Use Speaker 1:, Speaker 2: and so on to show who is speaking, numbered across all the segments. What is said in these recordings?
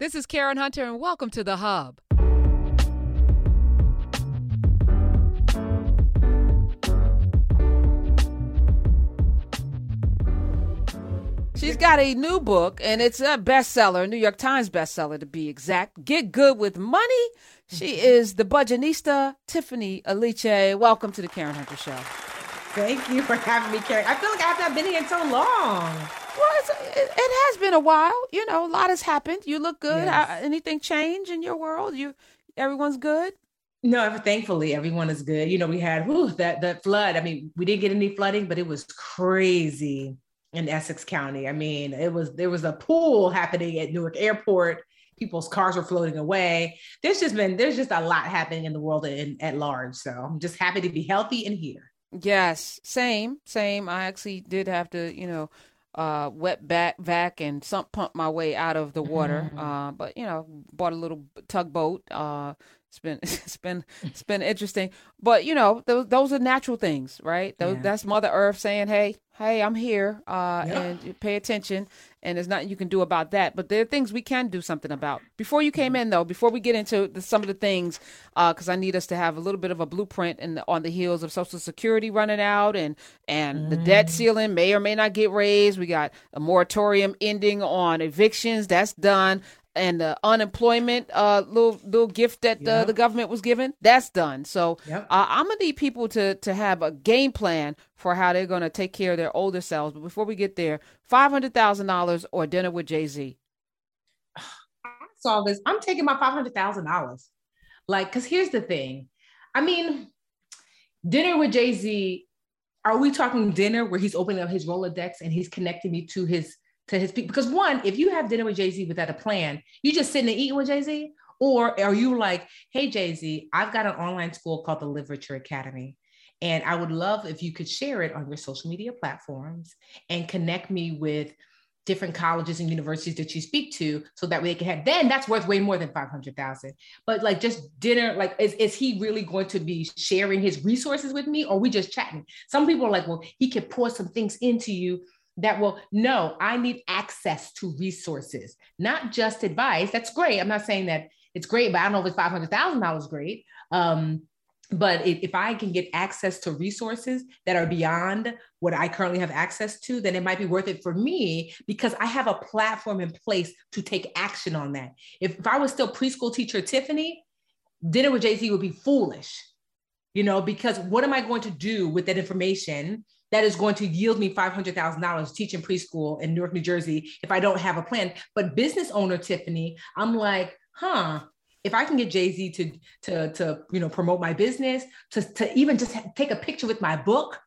Speaker 1: This is Karen Hunter, and welcome to The Hub. She's got a new book, and it's a bestseller, New York Times bestseller to be exact. Get Good with Money. She mm-hmm. is the budgetnista, Tiffany Aliche. Welcome to the Karen Hunter Show.
Speaker 2: Thank you for having me, Karen. I feel like I have not been here in so long.
Speaker 1: Well, it's, it, it has been a while. You know, a lot has happened. You look good.
Speaker 2: Yes.
Speaker 1: Uh, anything change in your world? You, everyone's good.
Speaker 2: No, thankfully everyone is good. You know, we had whew, that that flood. I mean, we didn't get any flooding, but it was crazy in Essex County. I mean, it was there was a pool happening at Newark Airport. People's cars were floating away. There's just been there's just a lot happening in the world in, at large. So I'm just happy to be healthy and here.
Speaker 1: Yes, same, same. I actually did have to, you know, uh, wet back, vac, and sump pump my way out of the water.
Speaker 2: Mhm.
Speaker 1: Uh, but you know, bought a little tugboat. Uh, it's been it's been it's been interesting. But you know, those those are natural things, right? Those,
Speaker 2: Yeah.
Speaker 1: That's Mother Earth saying, "Hey, hey, I'm here," uh,
Speaker 2: Yeah.
Speaker 1: and pay attention. And there's nothing you can do about that. But there are things we can do something about. Before you came mm-hmm. in, though, before we get into the, some of the things, uh, because I need us to have a little bit of a blueprint in the, on the heels of Social Security running out and and the debt mm. ceiling may or may not get raised. We got a moratorium ending on evictions. That's done. And the unemployment uh, little little gift that uh,
Speaker 2: Yep.
Speaker 1: the government was given, that's done. So
Speaker 2: Yep.
Speaker 1: uh, I'm gonna need people to to have a game plan for how they're gonna take care of their older selves. But before we get there, five hundred thousand dollars or dinner with Jay Z.
Speaker 2: I saw this. I'm taking my five hundred thousand dollars. Like, because here's the thing. I mean, dinner with Jay Z. Are we talking dinner where he's opening up his Rolodex and he's connecting me to his to his people? Because one, if you have dinner with Jay Z without a plan, you just sitting and eating with Jay Z, or are you like, hey Jay Z, I've got an online school called the Live Richer Academy. And I would love if you could share it on your social media platforms and connect me with different colleges and universities that you speak to so that way they can have then that's worth way more than 500,000 but like just dinner like is, is he really going to be sharing his resources with me or we just chatting some people are like well he could pour some things into you that will no i need access to resources not just advice. That's great. I'm not saying that it's great but i don't know if it's $500,000 great. Um but if, I can get access to resources that are beyond what I currently have access to, then it might be worth it for me because I have a platform in place to take action on that. If, if I was still preschool teacher Tiffany, dinner with Jay Z would be foolish, you know, because what am I going to do with that information that is going to yield me $500,000 teaching preschool in Newark, New Jersey if I don't have a plan? But business owner Tiffany, I'm like, huh, if I can get Jay Z to to to you know promote my business, to to even just ha- take a picture with my book,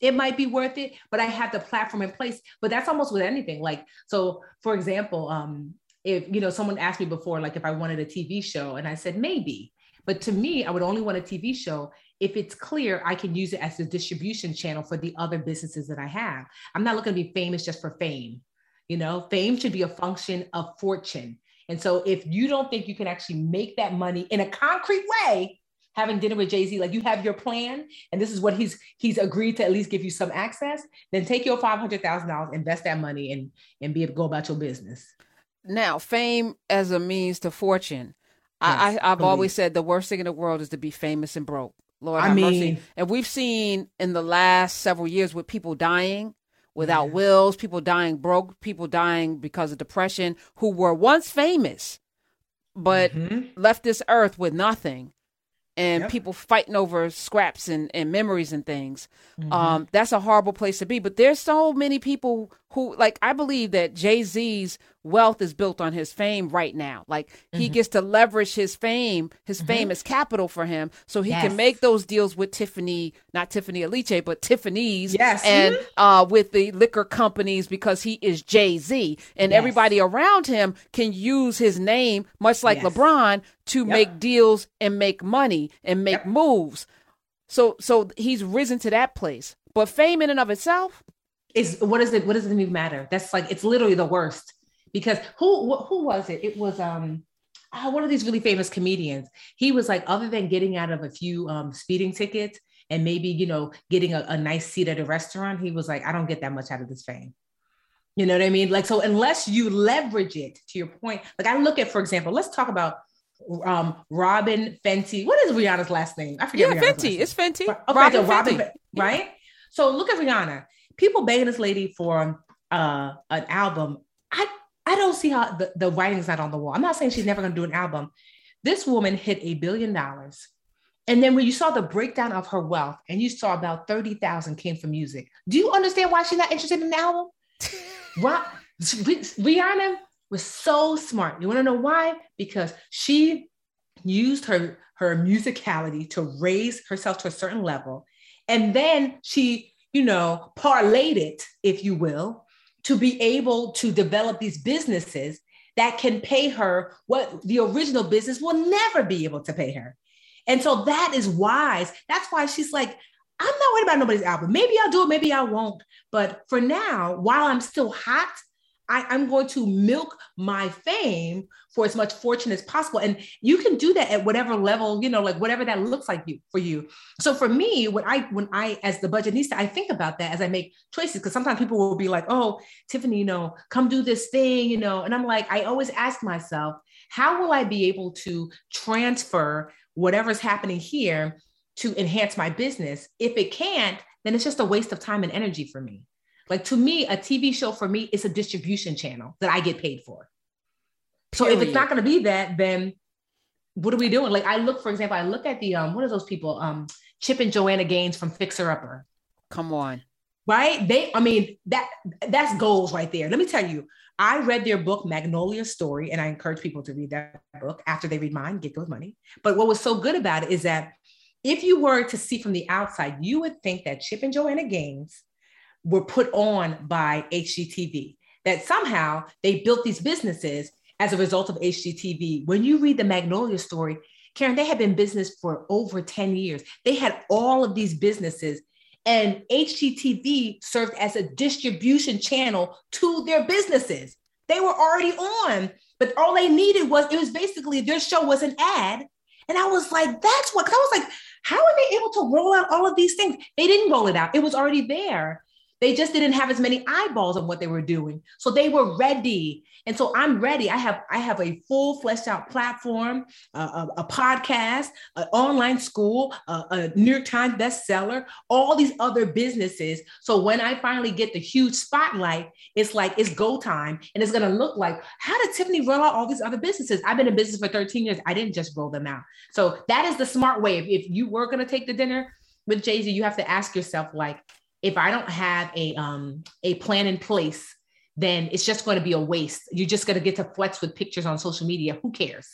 Speaker 2: it might be worth it. But I have the platform in place. But that's almost with anything. Like so, for example, um, if you know someone asked me before, like if I wanted a TV show, and I said maybe. But to me, I would only want a TV show if it's clear I can use it as a distribution channel for the other businesses that I have. I'm not looking to be famous just for fame. You know, fame should be a function of fortune. And so if you don't think you can actually make that money in a concrete way, having dinner with Jay-Z, like you have your plan, and this is what he's he's agreed to at least give you some access, then take your $500,000, invest that money and and be able to go about your business.
Speaker 1: Now, fame as a means to fortune. I,
Speaker 2: Yes,
Speaker 1: I, I've
Speaker 2: believe.
Speaker 1: always said the worst thing in the world is to be famous and broke. Lord
Speaker 2: I
Speaker 1: have mercy.
Speaker 2: mean-
Speaker 1: And we've seen in the last several years with people dying without
Speaker 2: Yeah.
Speaker 1: wills, people dying broke, people dying because of depression, who were once famous, but
Speaker 2: Mhm.
Speaker 1: left this earth with nothing. And
Speaker 2: Yep.
Speaker 1: people fighting over scraps and, and memories and things.
Speaker 2: Mm-hmm.
Speaker 1: Um, that's a horrible place to be. But there's so many people who, like, I believe that Jay Z's wealth is built on his fame right now. Like, he
Speaker 2: Mm-hmm.
Speaker 1: gets to leverage his fame. His fame is capital for him, so he
Speaker 2: Yes.
Speaker 1: can make those deals with Tiffany, not Tiffany Aliche, but Tiffany's,
Speaker 2: Yes.
Speaker 1: and
Speaker 2: Mhm.
Speaker 1: uh, with the liquor companies because he is Jay Z, and
Speaker 2: Yes.
Speaker 1: everybody around him can use his name, much like
Speaker 2: Yes.
Speaker 1: LeBron, to
Speaker 2: Yep.
Speaker 1: make deals and make money and make
Speaker 2: Yep.
Speaker 1: moves. So so he's risen to that place. But fame in and of itself,
Speaker 2: is what is it? What does it even matter? That's like it's literally the worst. Because who wh- who was it? It was um ah, one of these really famous comedians. He was like, other than getting out of a few um speeding tickets and maybe you know getting a, a nice seat at a restaurant, he was like, I don't get that much out of this fame. You know what I mean? Like, so unless you leverage it to your point, like I look at, for example, let's talk about um Robyn Fenty. What is Rihanna's last name? I forget.
Speaker 1: Yeah, Rihanna's Fenty. It's Fenty. Okay,
Speaker 2: Robyn, so Robyn Fenty. right? So look at Rihanna. People begging this lady for uh an album. I I don't see how the, the writing's not on the wall. I'm not saying she's never gonna do an album. This woman hit a billion dollars. And then when you saw the breakdown of her wealth and you saw about 30,000 came from music, do you understand why she's not interested in an album? Rihanna was so smart. You want to know why? Because she used her her musicality to raise herself to a certain level, and then she, you know, parlayed it, if you will, to be able to develop these businesses that can pay her what the original business will never be able to pay her. And so that is wise. That's why she's like, I'm not worried about nobody's album. Maybe I'll do it, maybe I won't. But for now, while I'm still hot, I, am going to milk my fame for as much fortune as possible. And you can do that at whatever level, you know, like whatever that looks like you for you. So for me, when I when I as the budgetnista, I think about that as I make choices because sometimes people will be like, oh, Tiffany, you know, come do this thing, you know. And I'm like, I always ask myself, how will I be able to transfer whatever's happening here to enhance my business? If it can't, then it's just a waste of time and energy for me. Like to me, a TV show for me is a distribution channel that I get paid for. So Period. if it's not going to be that, then what are we doing? Like I look, for example, I look at the um, what are those people? Um, Chip and Joanna Gaines from Fixer Upper.
Speaker 1: Come on.
Speaker 2: Right? They, I mean, that that's goals right there. Let me tell you, I read their book, Magnolia Story, and I encourage people to read that book after they read mine, get good money. But what was so good about it is that if you were to see from the outside, you would think that Chip and Joanna Gaines were put on by HGTV, that somehow they built these businesses as a result of HGTV. When you read the Magnolia story, Karen, they had been business for over 10 years. They had all of these businesses, and HGTV served as a distribution channel to their businesses. They were already on, but all they needed was it was basically their show was an ad. And I was like, that's what, I was like, how are they able to roll out all of these things? They didn't roll it out, it was already there. They just didn't have as many eyeballs on what they were doing. So they were ready. And so I'm ready. I have I have a full fleshed out platform, uh, a, a, podcast, an online school, uh, a New York Times bestseller, all these other businesses. So when I finally get the huge spotlight, it's like it's go time, and it's gonna look like how did Tiffany roll out all these other businesses? I've been in business for 13 years. I didn't just roll them out. So that is the smart way. If, if you were gonna take the dinner with Jay Z, you have to ask yourself like if I don't have a um, a plan in place, then it's just going to be a waste. You're just going to get to flex with pictures on social media. Who cares?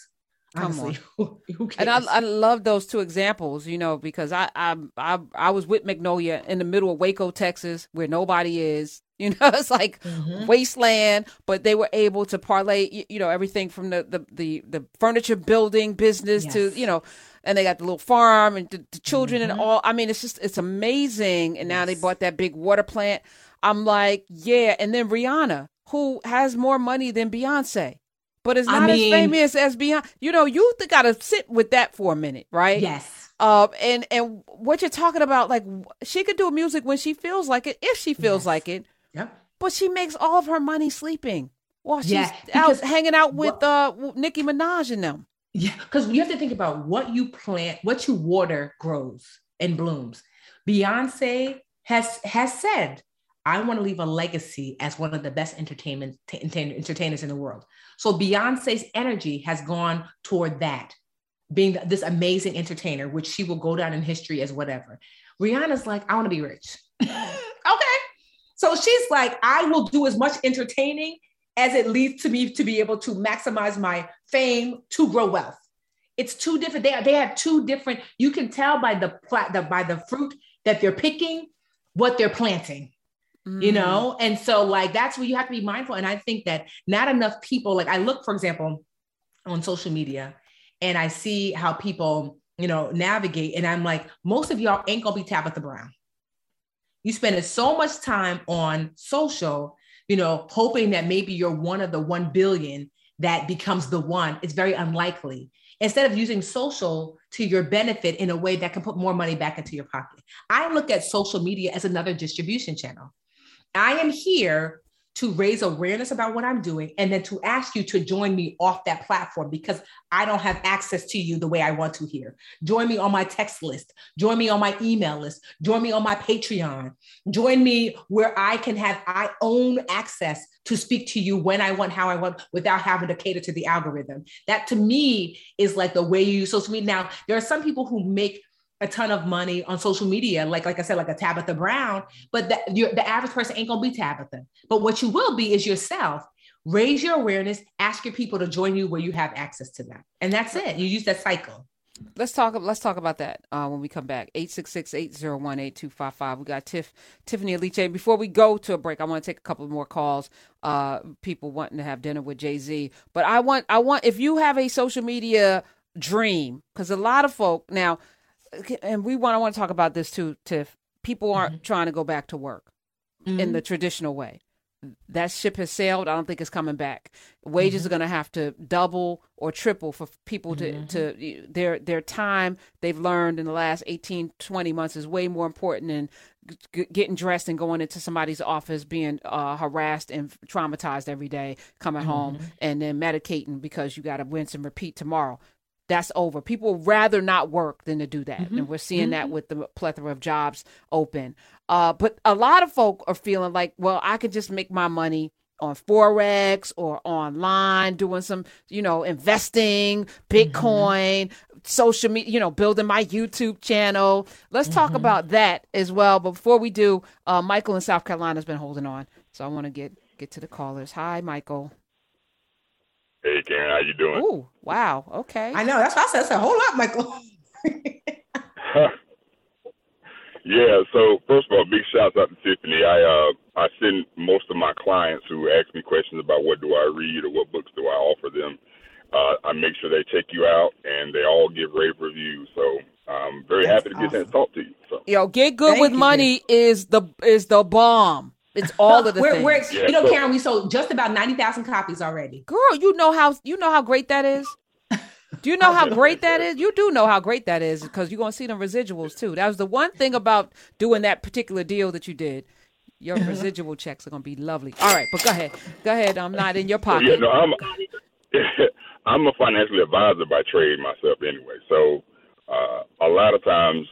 Speaker 1: Honestly, who, who and I, I love those two examples, you know, because I, I I I was with Magnolia in the middle of Waco, Texas, where nobody is. You know, it's like mm-hmm. wasteland, but they were able to parlay, you know, everything from the the the, the furniture building business yes. to you know and they got the little farm and the, the children mm-hmm. and all. I mean, it's just it's amazing. And now they bought that big water plant. I'm like, yeah. And then Rihanna, who has more money than Beyonce, but is not I mean, as famous as Beyonce. You know, you got to sit with that for a minute, right?
Speaker 2: Yes.
Speaker 1: Uh, and and what you're talking about, like she could do music when she feels like it, if she feels yes. like it.
Speaker 2: Yep.
Speaker 1: But she makes all of her money sleeping while she's yeah, out hanging out with uh Nicki Minaj and them.
Speaker 2: Yeah, because you have to think about what you plant, what you water grows and blooms. Beyonce has has said, "I want to leave a legacy as one of the best entertainment t- entertainers in the world." So Beyonce's energy has gone toward that, being this amazing entertainer, which she will go down in history as whatever. Rihanna's like, "I want to be rich." okay, so she's like, "I will do as much entertaining as it leads to me to be able to maximize my fame to grow wealth. It's two different. They, they have two different. You can tell by the, plat the by the fruit that they're picking what they're planting. Mm. You know, and so like that's where you have to be mindful. And I think that not enough people. Like I look, for example, on social media, and I see how people you know navigate, and I'm like, most of y'all ain't gonna be Tabitha Brown. You spending so much time on social you know, hoping that maybe you're one of the 1 billion that becomes the one. It's very unlikely. Instead of using social to your benefit in a way that can put more money back into your pocket, I look at social media as another distribution channel. I am here to raise awareness about what I'm doing and then to ask you to join me off that platform because I don't have access to you the way I want to here. Join me on my text list, join me on my email list, join me on my Patreon, join me where I can have I own access to speak to you when I want, how I want, without having to cater to the algorithm. That to me is like the way you use social media. Now, there are some people who make a ton of money on social media, like like I said, like a Tabitha Brown. But the, the average person ain't gonna be Tabitha. But what you will be is yourself. Raise your awareness. Ask your people to join you where you have access to them, and that's it. You use that cycle.
Speaker 1: Let's talk. Let's talk about that uh, when we come back. 866-801-8255. We got Tiff, Tiffany Aliche. Before we go to a break, I want to take a couple more calls. Uh, people wanting to have dinner with Jay Z, but I want, I want if you have a social media dream, because a lot of folk now and we want I want to talk about this too, Tiff. People aren't mm-hmm. trying to go back to work mm-hmm. in the traditional way. That ship has sailed. I don't think it's coming back. Wages mm-hmm. are going to have to double or triple for people to, mm-hmm. to their their time they've learned in the last 18 20 months is way more important than g- getting dressed and going into somebody's office being uh, harassed and traumatized every day coming home mm-hmm. and then medicating because you got to rinse and repeat tomorrow that's over. People rather not work than to do that. Mm-hmm. And we're seeing mm-hmm. that with the plethora of jobs open. Uh, but a lot of folk are feeling like, well, I could just make my money on forex or online doing some you know investing bitcoin mm-hmm. social media you know building my youtube channel let's talk mm-hmm. about that as well but before we do uh, michael in south carolina has been holding on so i want to get get to the callers hi michael
Speaker 3: Hey, Karen, how you doing?
Speaker 1: Oh, wow. Okay.
Speaker 2: I know. That's why I said, a whole lot, Michael.
Speaker 3: yeah. So first of all, big shout out to Tiffany. I uh I send most of my clients who ask me questions about what do I read or what books do I offer them. Uh, I make sure they check you out, and they all give rave reviews. So I'm very That's happy to get awesome. to talk to you. So.
Speaker 1: Yo, get good Thank with you, money is the is the bomb. It's all of the
Speaker 2: we're,
Speaker 1: things.
Speaker 2: We're, yeah, you know, so, Karen, we sold just about ninety thousand copies already.
Speaker 1: Girl, you know how you know how great that is. Do you know how great that is? You do know how great that is because you're gonna see the residuals too. That was the one thing about doing that particular deal that you did. Your residual checks are gonna be lovely. All right, but go ahead, go ahead. I'm not in your pocket.
Speaker 3: Yeah, no, I'm. I'm a financial advisor by trade myself, anyway. So uh, a lot of times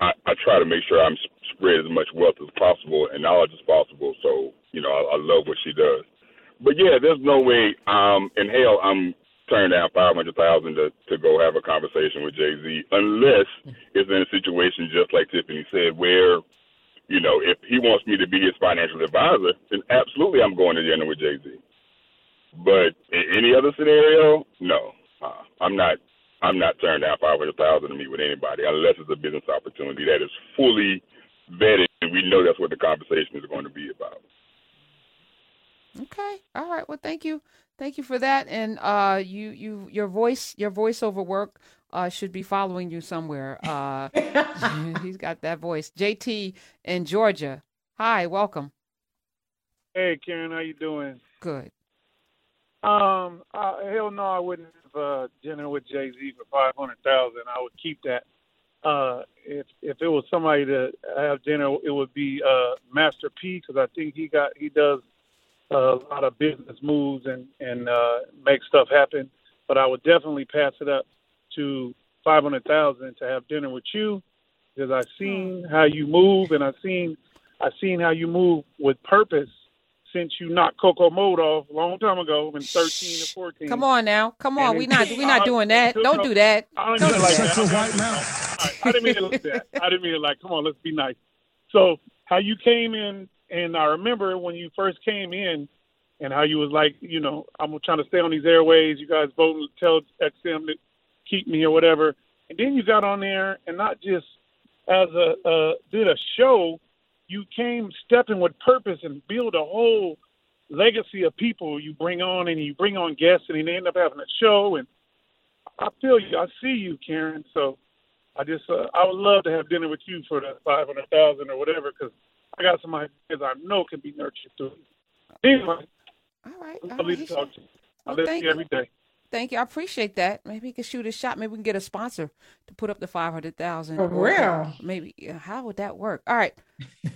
Speaker 3: I, I try to make sure I'm spread as much wealth as possible and knowledge as possible. So, you know, I, I love what she does. But yeah, there's no way um in hell I'm turning down five hundred thousand to to go have a conversation with Jay Z unless it's in a situation just like Tiffany said where, you know, if he wants me to be his financial advisor, then absolutely I'm going to dinner with Jay Z. But in any other scenario, no. Uh, I'm not I'm not turning down five hundred thousand to meet with anybody unless it's a business opportunity that is fully vetted and we know that's what the conversation is going to be about.
Speaker 1: Okay. All right. Well, thank you. Thank you for that. And uh, you, you, your voice, your voiceover work uh, should be following you somewhere. Uh, he's got that voice. JT in Georgia. Hi, welcome.
Speaker 4: Hey, Karen, how you doing?
Speaker 1: Good.
Speaker 4: Um, uh, hell no, I wouldn't have uh, dinner with Jay Z for five hundred thousand. I would keep that. Uh, if if it was somebody to have dinner, it would be uh, Master P because I think he got he does a lot of business moves and and uh, make stuff happen. But I would definitely pass it up to five hundred thousand to have dinner with you because I've seen how you move and I've seen I've seen how you move with purpose since you knocked Coco Mode off a long time ago in thirteen or fourteen.
Speaker 1: Come on now, come on. we not we not doing that. Don't do that.
Speaker 4: I don't do like that. I didn't mean it like that. I didn't mean it like. Come on, let's be nice. So how you came in, and I remember when you first came in, and how you was like, you know, I'm trying to stay on these airways. You guys vote tell XM to keep me or whatever, and then you got on there and not just as a uh, did a show you came stepping with purpose and build a whole legacy of people you bring on and you bring on guests and they end up having a show and I feel you. I see you, Karen. So I just uh, I would love to have dinner with you for that five hundred thousand or whatever because I got some ideas I know can be nurtured through. Anyway,
Speaker 1: all right.
Speaker 4: I'll to talk to you. I well, listen you every day.
Speaker 1: Thank you. I appreciate that. Maybe we can shoot a shot. Maybe we can get a sponsor to put up the five hundred thousand.
Speaker 2: For real?
Speaker 1: Maybe. How would that work? All right.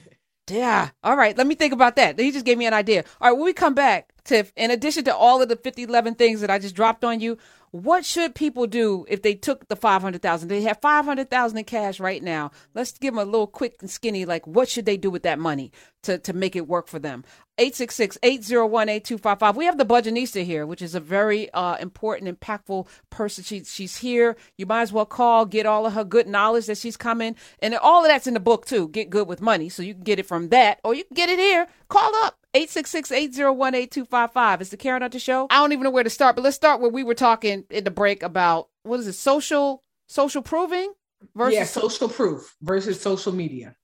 Speaker 1: Yeah. All right. Let me think about that. He just gave me an idea. All right. When we come back, Tiff, in addition to all of the 50, 11 things that I just dropped on you, what should people do if they took the 500,000? They have 500,000 in cash right now. Let's give them a little quick and skinny like what should they do with that money to to make it work for them? 866-801-8255. We have the Budgetnista here, which is a very uh, important, impactful person. She, she's here. You might as well call, get all of her good knowledge that she's coming. And all of that's in the book, too. Get good with money. So you can get it from that, or you can get it here. Call up. 866-801-8255. It's the Karen Hunter Show. I don't even know where to start, but let's start where we were talking in the break about, what is it, social social proving
Speaker 2: versus... Yeah, social proof versus social media.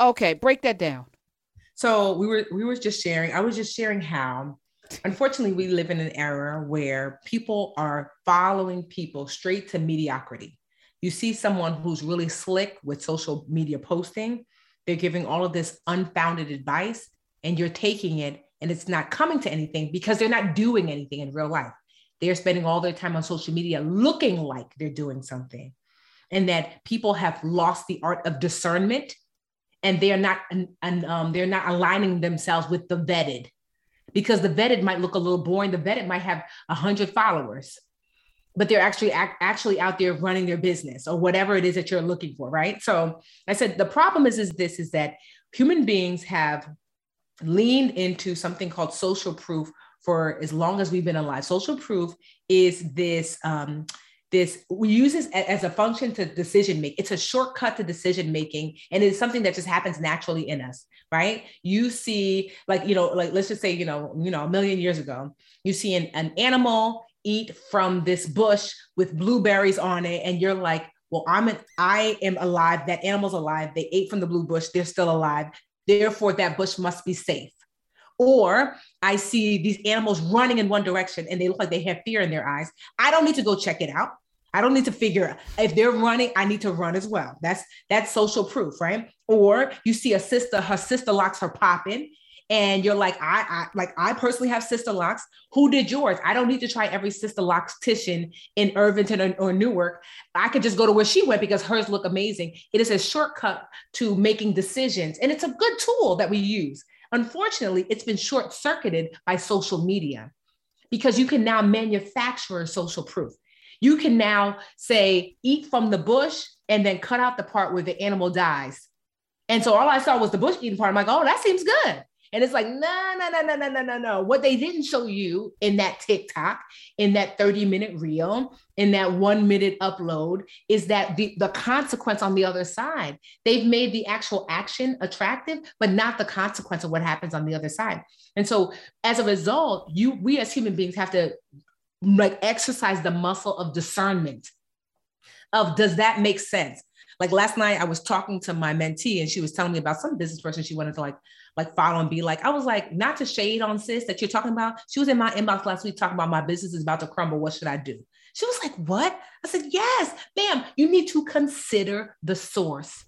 Speaker 1: Okay, break that down.
Speaker 2: So we were we were just sharing. I was just sharing how unfortunately we live in an era where people are following people straight to mediocrity. You see someone who's really slick with social media posting, they're giving all of this unfounded advice and you're taking it and it's not coming to anything because they're not doing anything in real life. They're spending all their time on social media looking like they're doing something. And that people have lost the art of discernment and they're not and um, they're not aligning themselves with the vetted because the vetted might look a little boring the vetted might have a 100 followers but they're actually actually out there running their business or whatever it is that you're looking for right so i said the problem is is this is that human beings have leaned into something called social proof for as long as we've been alive. Social proof is this um, this we use this as a function to decision make. It's a shortcut to decision making and it's something that just happens naturally in us right? You see like you know like let's just say you know you know a million years ago you see an, an animal eat from this bush with blueberries on it and you're like well i'm an i am alive. That animal's alive. They ate from the blue bush. They're still alive therefore that bush must be safe or I see these animals running in one direction and they look like they have fear in their eyes. I don't need to go check it out. I don't need to figure out if they're running, I need to run as well. That's that's social proof, right? Or you see a sister, her Sisterlocks are popping, and you're like, I, I like I personally have sister locks. Who did yours? I don't need to try every sister titian in Irvington or, or Newark. I could just go to where she went because hers look amazing. It is a shortcut to making decisions, and it's a good tool that we use. Unfortunately, it's been short circuited by social media because you can now manufacture social proof. You can now say, eat from the bush and then cut out the part where the animal dies. And so all I saw was the bush eating part. I'm like, oh, that seems good. And it's like, no, no, no, no, no, no, no, no. What they didn't show you in that TikTok, in that 30 minute reel, in that one minute upload is that the, the consequence on the other side. They've made the actual action attractive, but not the consequence of what happens on the other side. And so as a result, you we as human beings have to like exercise the muscle of discernment of does that make sense? Like last night I was talking to my mentee and she was telling me about some business person she wanted to like like follow and be like, I was like, not to shade on sis that you're talking about. She was in my inbox last week talking about my business is about to crumble. What should I do? She was like, What? I said, Yes, ma'am, you need to consider the source.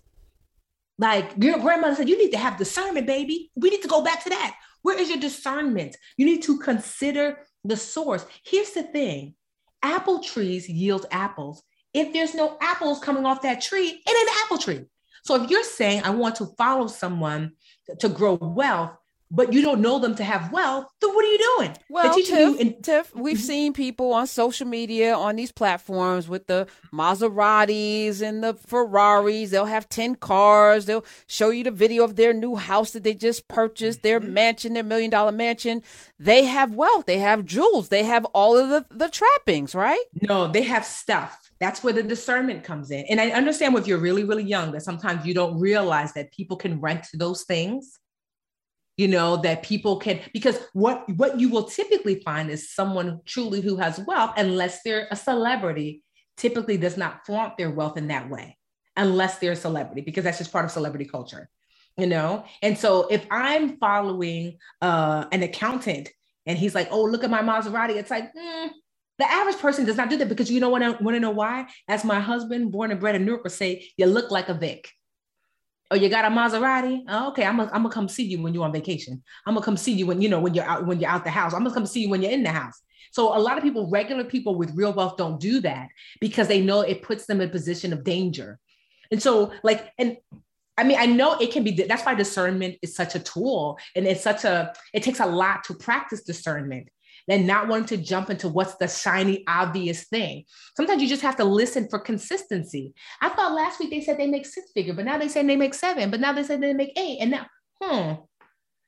Speaker 2: Like your grandmother said, you need to have discernment, baby. We need to go back to that. Where is your discernment? You need to consider the source. Here's the thing apple trees yield apples. If there's no apples coming off that tree, it ain't an apple tree. So if you're saying, I want to follow someone to grow wealth, but you don't know them to have wealth, then what are you doing?
Speaker 1: Well, Tiff, in- Tiff, we've mm-hmm. seen people on social media on these platforms with the Maseratis and the Ferraris. They'll have 10 cars. They'll show you the video of their new house that they just purchased, their mm-hmm. mansion, their million dollar mansion. They have wealth. They have jewels. They have all of the, the trappings, right?
Speaker 2: No, they have stuff. That's where the discernment comes in. And I understand if you're really, really young that sometimes you don't realize that people can rent those things you know that people can because what what you will typically find is someone truly who has wealth unless they're a celebrity typically does not flaunt their wealth in that way unless they're a celebrity because that's just part of celebrity culture you know and so if i'm following uh, an accountant and he's like oh look at my maserati it's like mm, the average person does not do that because you know what I want to know why? As my husband, born and bred in Newark, would say, you look like a Vic. Oh, you got a Maserati? Oh, okay, I'm gonna I'm gonna come see you when you're on vacation. I'm gonna come see you when you know when you're out when you're out the house. I'm gonna come see you when you're in the house. So a lot of people, regular people with real wealth, don't do that because they know it puts them in a position of danger. And so, like, and I mean, I know it can be, that's why discernment is such a tool and it's such a, it takes a lot to practice discernment and not wanting to jump into what's the shiny, obvious thing. Sometimes you just have to listen for consistency. I thought last week they said they make six figure, but now they say they make seven, but now they said they make eight. And now, hmm,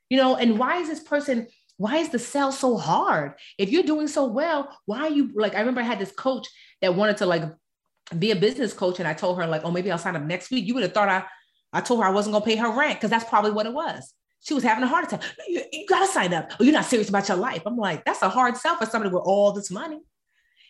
Speaker 2: you know, and why is this person, why is the sell so hard? If you're doing so well, why are you like, I remember I had this coach that wanted to like be a business coach. And I told her like, oh, maybe I'll sign up next week. You would have thought I I told her I wasn't to pay her rent because that's probably what it was. She was having a heart attack. You, you got to sign up. Oh, you're not serious about your life. I'm like, that's a hard sell for somebody with all this money,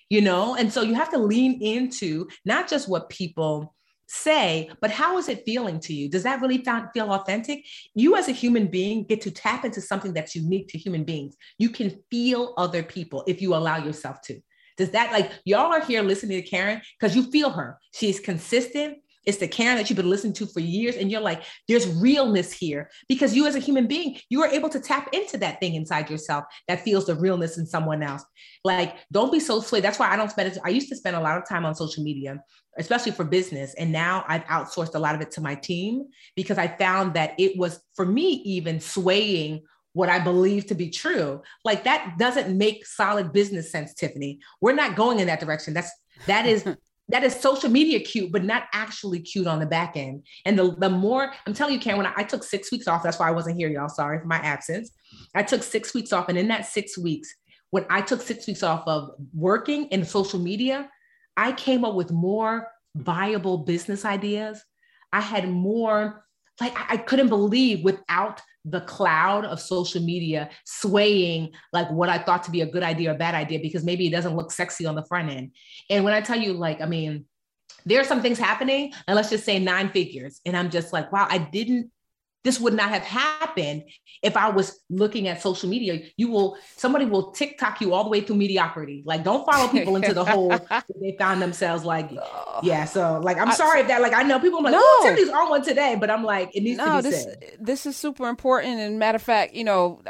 Speaker 2: you know? And so you have to lean into not just what people say, but how is it feeling to you? Does that really feel authentic? You, as a human being, get to tap into something that's unique to human beings. You can feel other people if you allow yourself to. Does that like y'all are here listening to Karen because you feel her? She's consistent. It's the Karen that you've been listening to for years. And you're like, there's realness here because you, as a human being, you are able to tap into that thing inside yourself that feels the realness in someone else. Like, don't be so swayed. That's why I don't spend it. I used to spend a lot of time on social media, especially for business. And now I've outsourced a lot of it to my team because I found that it was, for me, even swaying what I believe to be true. Like that doesn't make solid business sense, Tiffany. We're not going in that direction. That's that is that is social media cute, but not actually cute on the back end. And the, the more I'm telling you, Karen, when I, I took six weeks off, that's why I wasn't here, y'all. Sorry for my absence. I took six weeks off. And in that six weeks, when I took six weeks off of working in social media, I came up with more viable business ideas. I had more, like, I, I couldn't believe without the cloud of social media swaying like what I thought to be a good idea or bad idea because maybe it doesn't look sexy on the front end. And when I tell you, like, I mean, there are some things happening, and let's just say nine figures. And I'm just like, wow, I didn't this would not have happened if I was looking at social media. You will, somebody will TikTok you all the way through mediocrity. Like, don't follow people into the hole they found themselves like, yeah. So, like, I'm sorry if that, like, I know people, I'm like, no. oh, Tiffany's on one today, but I'm like, it needs no, to be
Speaker 1: this,
Speaker 2: said.
Speaker 1: This is super important. And matter of fact, you know,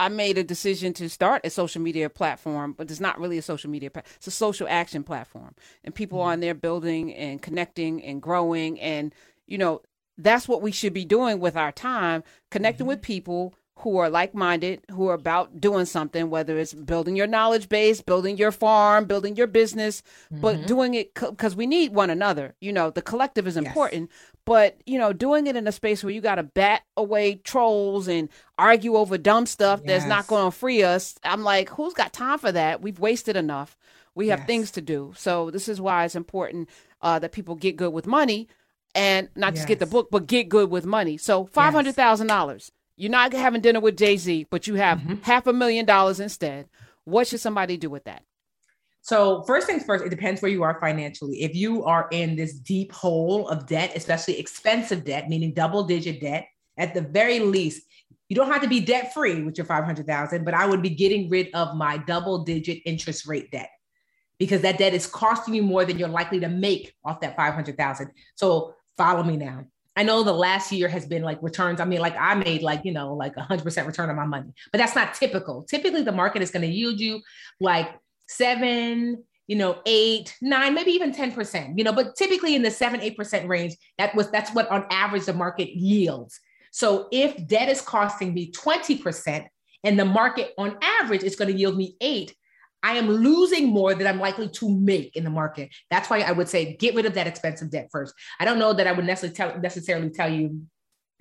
Speaker 1: I made a decision to start a social media platform, but it's not really a social media. It's a social action platform, and people mm-hmm. on there building and connecting and growing. And you know, that's what we should be doing with our time, connecting mm-hmm. with people who are like minded, who are about doing something, whether it's building your knowledge base, building your farm, building your business, mm-hmm. but doing it because co- we need one another. You know, the collective is important, yes. but, you know, doing it in a space where you got to bat away trolls and argue over dumb stuff yes. that's not going to free us. I'm like, who's got time for that? We've wasted enough. We have yes. things to do. So, this is why it's important uh, that people get good with money and not just yes. get the book, but get good with money. So five hundred thousand yes. dollars. You're not having dinner with Jay Z, but you have mm-hmm. half a million dollars instead. What should somebody do with that?
Speaker 2: So first things first, it depends where you are financially. If you are in this deep hole of debt, especially expensive debt, meaning double digit debt, at the very least, you don't have to be debt free with your 500,000, but I would be getting rid of my double digit interest rate debt because that debt is costing you more than you're likely to make off that 500,000. So follow me now. I know the last year has been like returns. I mean, like I made like, you know, like a hundred percent return on my money, but that's not typical. Typically the market is going to yield you like seven, you know, eight, nine, maybe even 10%, you know, but typically in the seven, 8% range, that was, that's what on average the market yields. So if debt is costing me 20% and the market on average is going to yield me eight, I am losing more than I'm likely to make in the market. That's why I would say get rid of that expensive debt first. I don't know that I would necessarily tell, necessarily tell you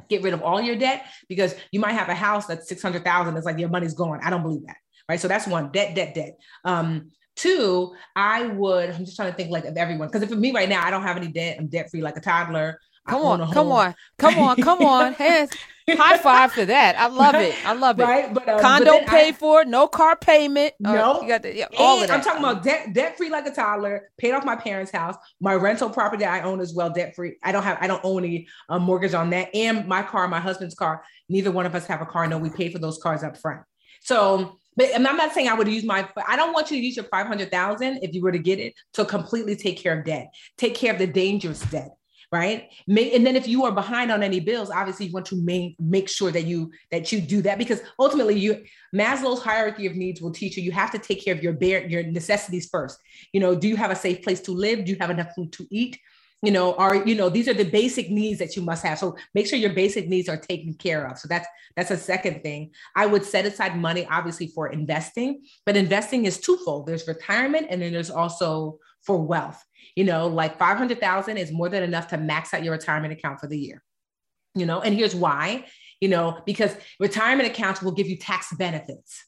Speaker 2: get rid of all your debt because you might have a house that's 600,000. It's like your money's gone. I don't believe that. Right. So that's one debt, debt, debt. Um, two, I would, I'm just trying to think like of everyone. Cause if for me right now, I don't have any debt. I'm debt free like a toddler.
Speaker 1: Come on, come on, come on, come on. Hands, high five for that. I love it. I love it. Right, but um, condo but paid I, for, no car payment.
Speaker 2: Uh, no, you got the, yeah, all of that. I'm talking about debt, debt free like a toddler. Paid off my parents' house. My rental property I own as well, debt free. I don't have, I don't own any uh, mortgage on that. And my car, my husband's car. Neither one of us have a car. No, we pay for those cars up front. So but I'm not saying I would use my, I don't want you to use your 500,000 if you were to get it to completely take care of debt, take care of the dangerous debt right? And then if you are behind on any bills obviously you want to make, make sure that you that you do that because ultimately you maslow's hierarchy of needs will teach you you have to take care of your bare your necessities first. You know do you have a safe place to live? Do you have enough food to eat? You know are you know these are the basic needs that you must have. So make sure your basic needs are taken care of. So that's that's a second thing. I would set aside money obviously for investing but investing is twofold. There's retirement and then there's also for wealth. You know like 500000 is more than enough to max out your retirement account for the year. You know and here's why you know because retirement accounts will give you tax benefits.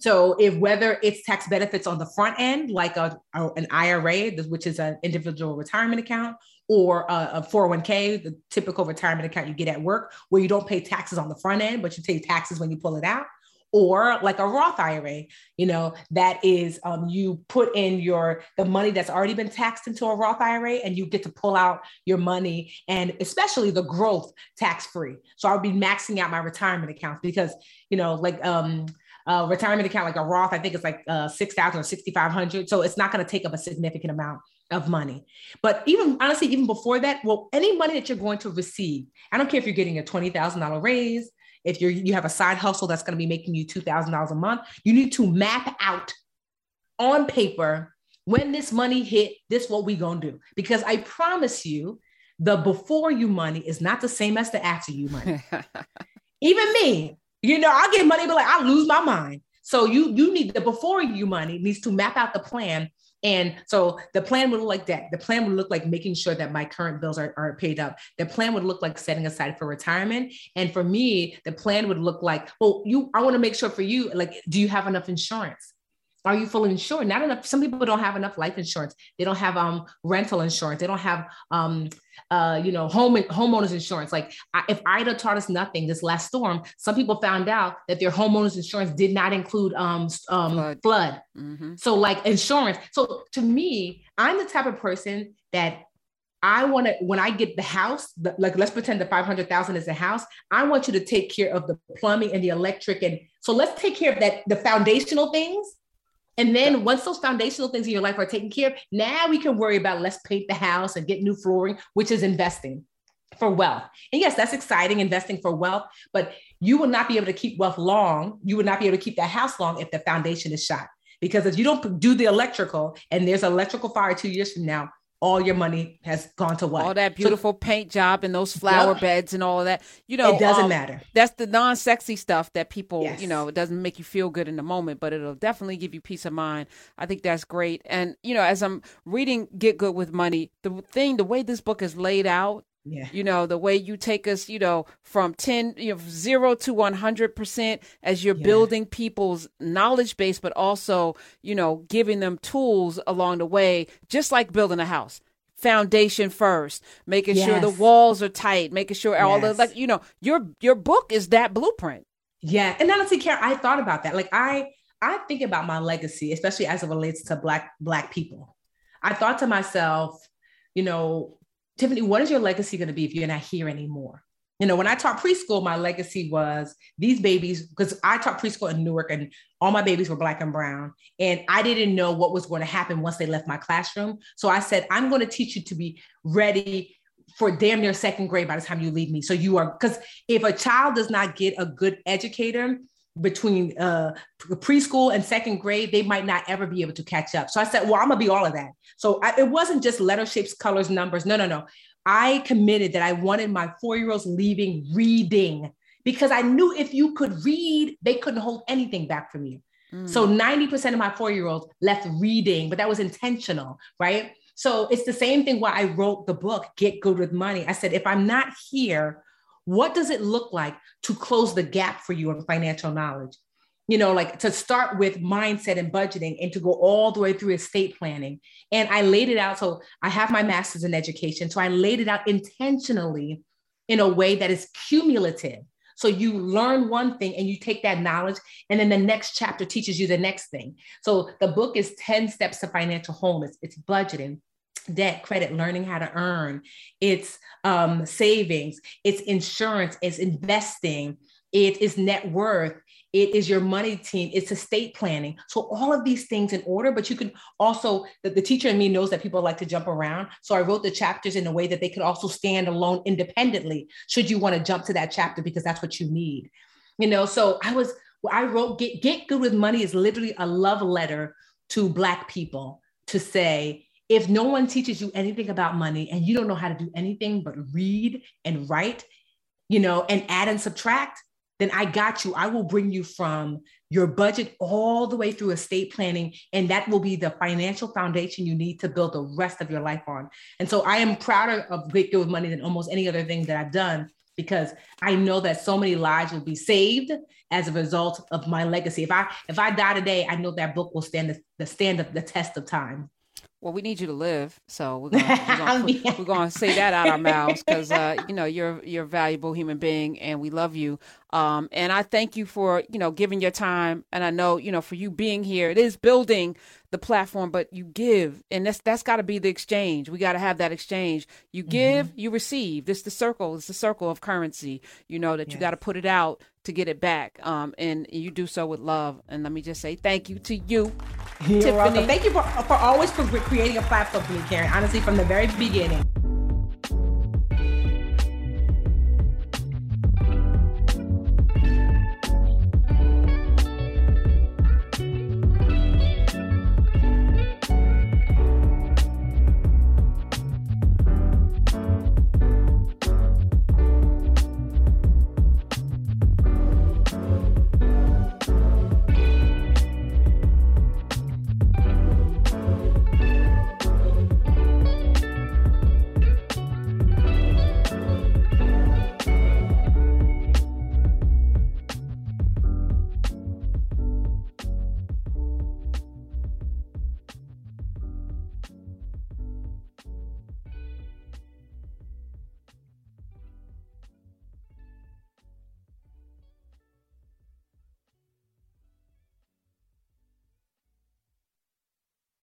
Speaker 2: So if whether it's tax benefits on the front end, like a, a an IRA, which is an individual retirement account, or a, a 401k, the typical retirement account you get at work, where you don't pay taxes on the front end, but you pay taxes when you pull it out, or like a Roth IRA, you know, that is um, you put in your the money that's already been taxed into a Roth IRA, and you get to pull out your money, and especially the growth tax free. So I'll be maxing out my retirement accounts because you know, like um uh, retirement account like a Roth, I think it's like uh, 6,000 or 6,500. So it's not going to take up a significant amount of money. But even honestly, even before that, well, any money that you're going to receive, I don't care if you're getting a $20,000 raise, if you're, you have a side hustle that's going to be making you $2,000 a month, you need to map out on paper when this money hit, this what we going to do. Because I promise you, the before you money is not the same as the after you money. Even me, you know, I get money, but like I lose my mind. So you you need the before you money needs to map out the plan. And so the plan would look like that. The plan would look like making sure that my current bills are, are paid up. The plan would look like setting aside for retirement. And for me, the plan would look like, well, you I want to make sure for you, like, do you have enough insurance? Are you fully insured? Not enough. Some people don't have enough life insurance. They don't have um rental insurance. They don't have um uh you know home homeowners insurance. Like I, if Ida taught us nothing this last storm, some people found out that their homeowners insurance did not include um um flood. flood. Mm-hmm. So like insurance. So to me, I'm the type of person that I want to when I get the house, the, like let's pretend the 500,000 is a house. I want you to take care of the plumbing and the electric and so let's take care of that the foundational things and then once those foundational things in your life are taken care of, now we can worry about let's paint the house and get new flooring, which is investing for wealth. And yes, that's exciting, investing for wealth, but you will not be able to keep wealth long. You would not be able to keep that house long if the foundation is shot. Because if you don't do the electrical and there's electrical fire two years from now, all your money has gone to what?
Speaker 1: All that beautiful so, paint job and those flower yep. beds and all of that. You know,
Speaker 2: it doesn't um, matter.
Speaker 1: That's the non-sexy stuff that people, yes. you know, it doesn't make you feel good in the moment, but it'll definitely give you peace of mind. I think that's great. And you know, as I'm reading Get Good with Money, the thing, the way this book is laid out, yeah. You know, the way you take us, you know, from 10, you know, zero to 100% as you're yeah. building people's knowledge base, but also, you know, giving them tools along the way, just like building a house. Foundation first, making yes. sure the walls are tight, making sure yes. all the, like, you know, your, your book is that blueprint.
Speaker 2: Yeah. And honestly, Karen, I thought about that. Like, I, I think about my legacy, especially as it relates to black, black people. I thought to myself, you know, Tiffany, what is your legacy going to be if you're not here anymore? You know, when I taught preschool, my legacy was these babies, because I taught preschool in Newark and all my babies were black and brown. And I didn't know what was going to happen once they left my classroom. So I said, I'm going to teach you to be ready for damn near second grade by the time you leave me. So you are, because if a child does not get a good educator, between uh, preschool and second grade, they might not ever be able to catch up. So I said, well, I'm gonna be all of that. So I, it wasn't just letter shapes, colors, numbers. No, no, no. I committed that I wanted my four year olds leaving reading because I knew if you could read, they couldn't hold anything back from you. Mm. So 90% of my four year olds left reading, but that was intentional, right? So it's the same thing why I wrote the book, Get Good with Money. I said, if I'm not here what does it look like to close the gap for you in financial knowledge? You know, like to start with mindset and budgeting and to go all the way through estate planning. And I laid it out. So I have my master's in education. So I laid it out intentionally in a way that is cumulative. So you learn one thing and you take that knowledge, and then the next chapter teaches you the next thing. So the book is 10 steps to financial wholeness. It's budgeting, debt, credit, learning how to earn, it's um, savings, it's insurance, it's investing, it is net worth, it is your money team, it's estate planning. So all of these things in order, but you can also, the, the teacher in me knows that people like to jump around. So I wrote the chapters in a way that they could also stand alone independently, should you want to jump to that chapter because that's what you need. You know, so I was, I wrote Get, Get Good with Money is literally a love letter to Black people to say, if no one teaches you anything about money and you don't know how to do anything but read and write, you know, and add and subtract, then I got you. I will bring you from your budget all the way through estate planning. And that will be the financial foundation you need to build the rest of your life on. And so I am prouder of Get Good with Money than almost any other thing that I've done because I know that so many lives will be saved as a result of my legacy. If I if I die today, I know that book will stand the, the stand of the test of time.
Speaker 1: Well, we need you to live, so we're gonna, we're gonna, we're gonna say that out our mouths because uh, you know you're you're a valuable human being, and we love you. Um, and I thank you for you know giving your time, and I know you know for you being here, it is building the platform, but you give, and that's that's got to be the exchange. We got to have that exchange. You give, mm-hmm. you receive. This the circle. It's the circle of currency. You know that yes. you got to put it out to get it back. Um, and you do so with love. And let me just say thank you to you,
Speaker 2: You're Tiffany. Welcome. Thank you for, for always for creating a platform for me, Karen. Honestly, from the very beginning.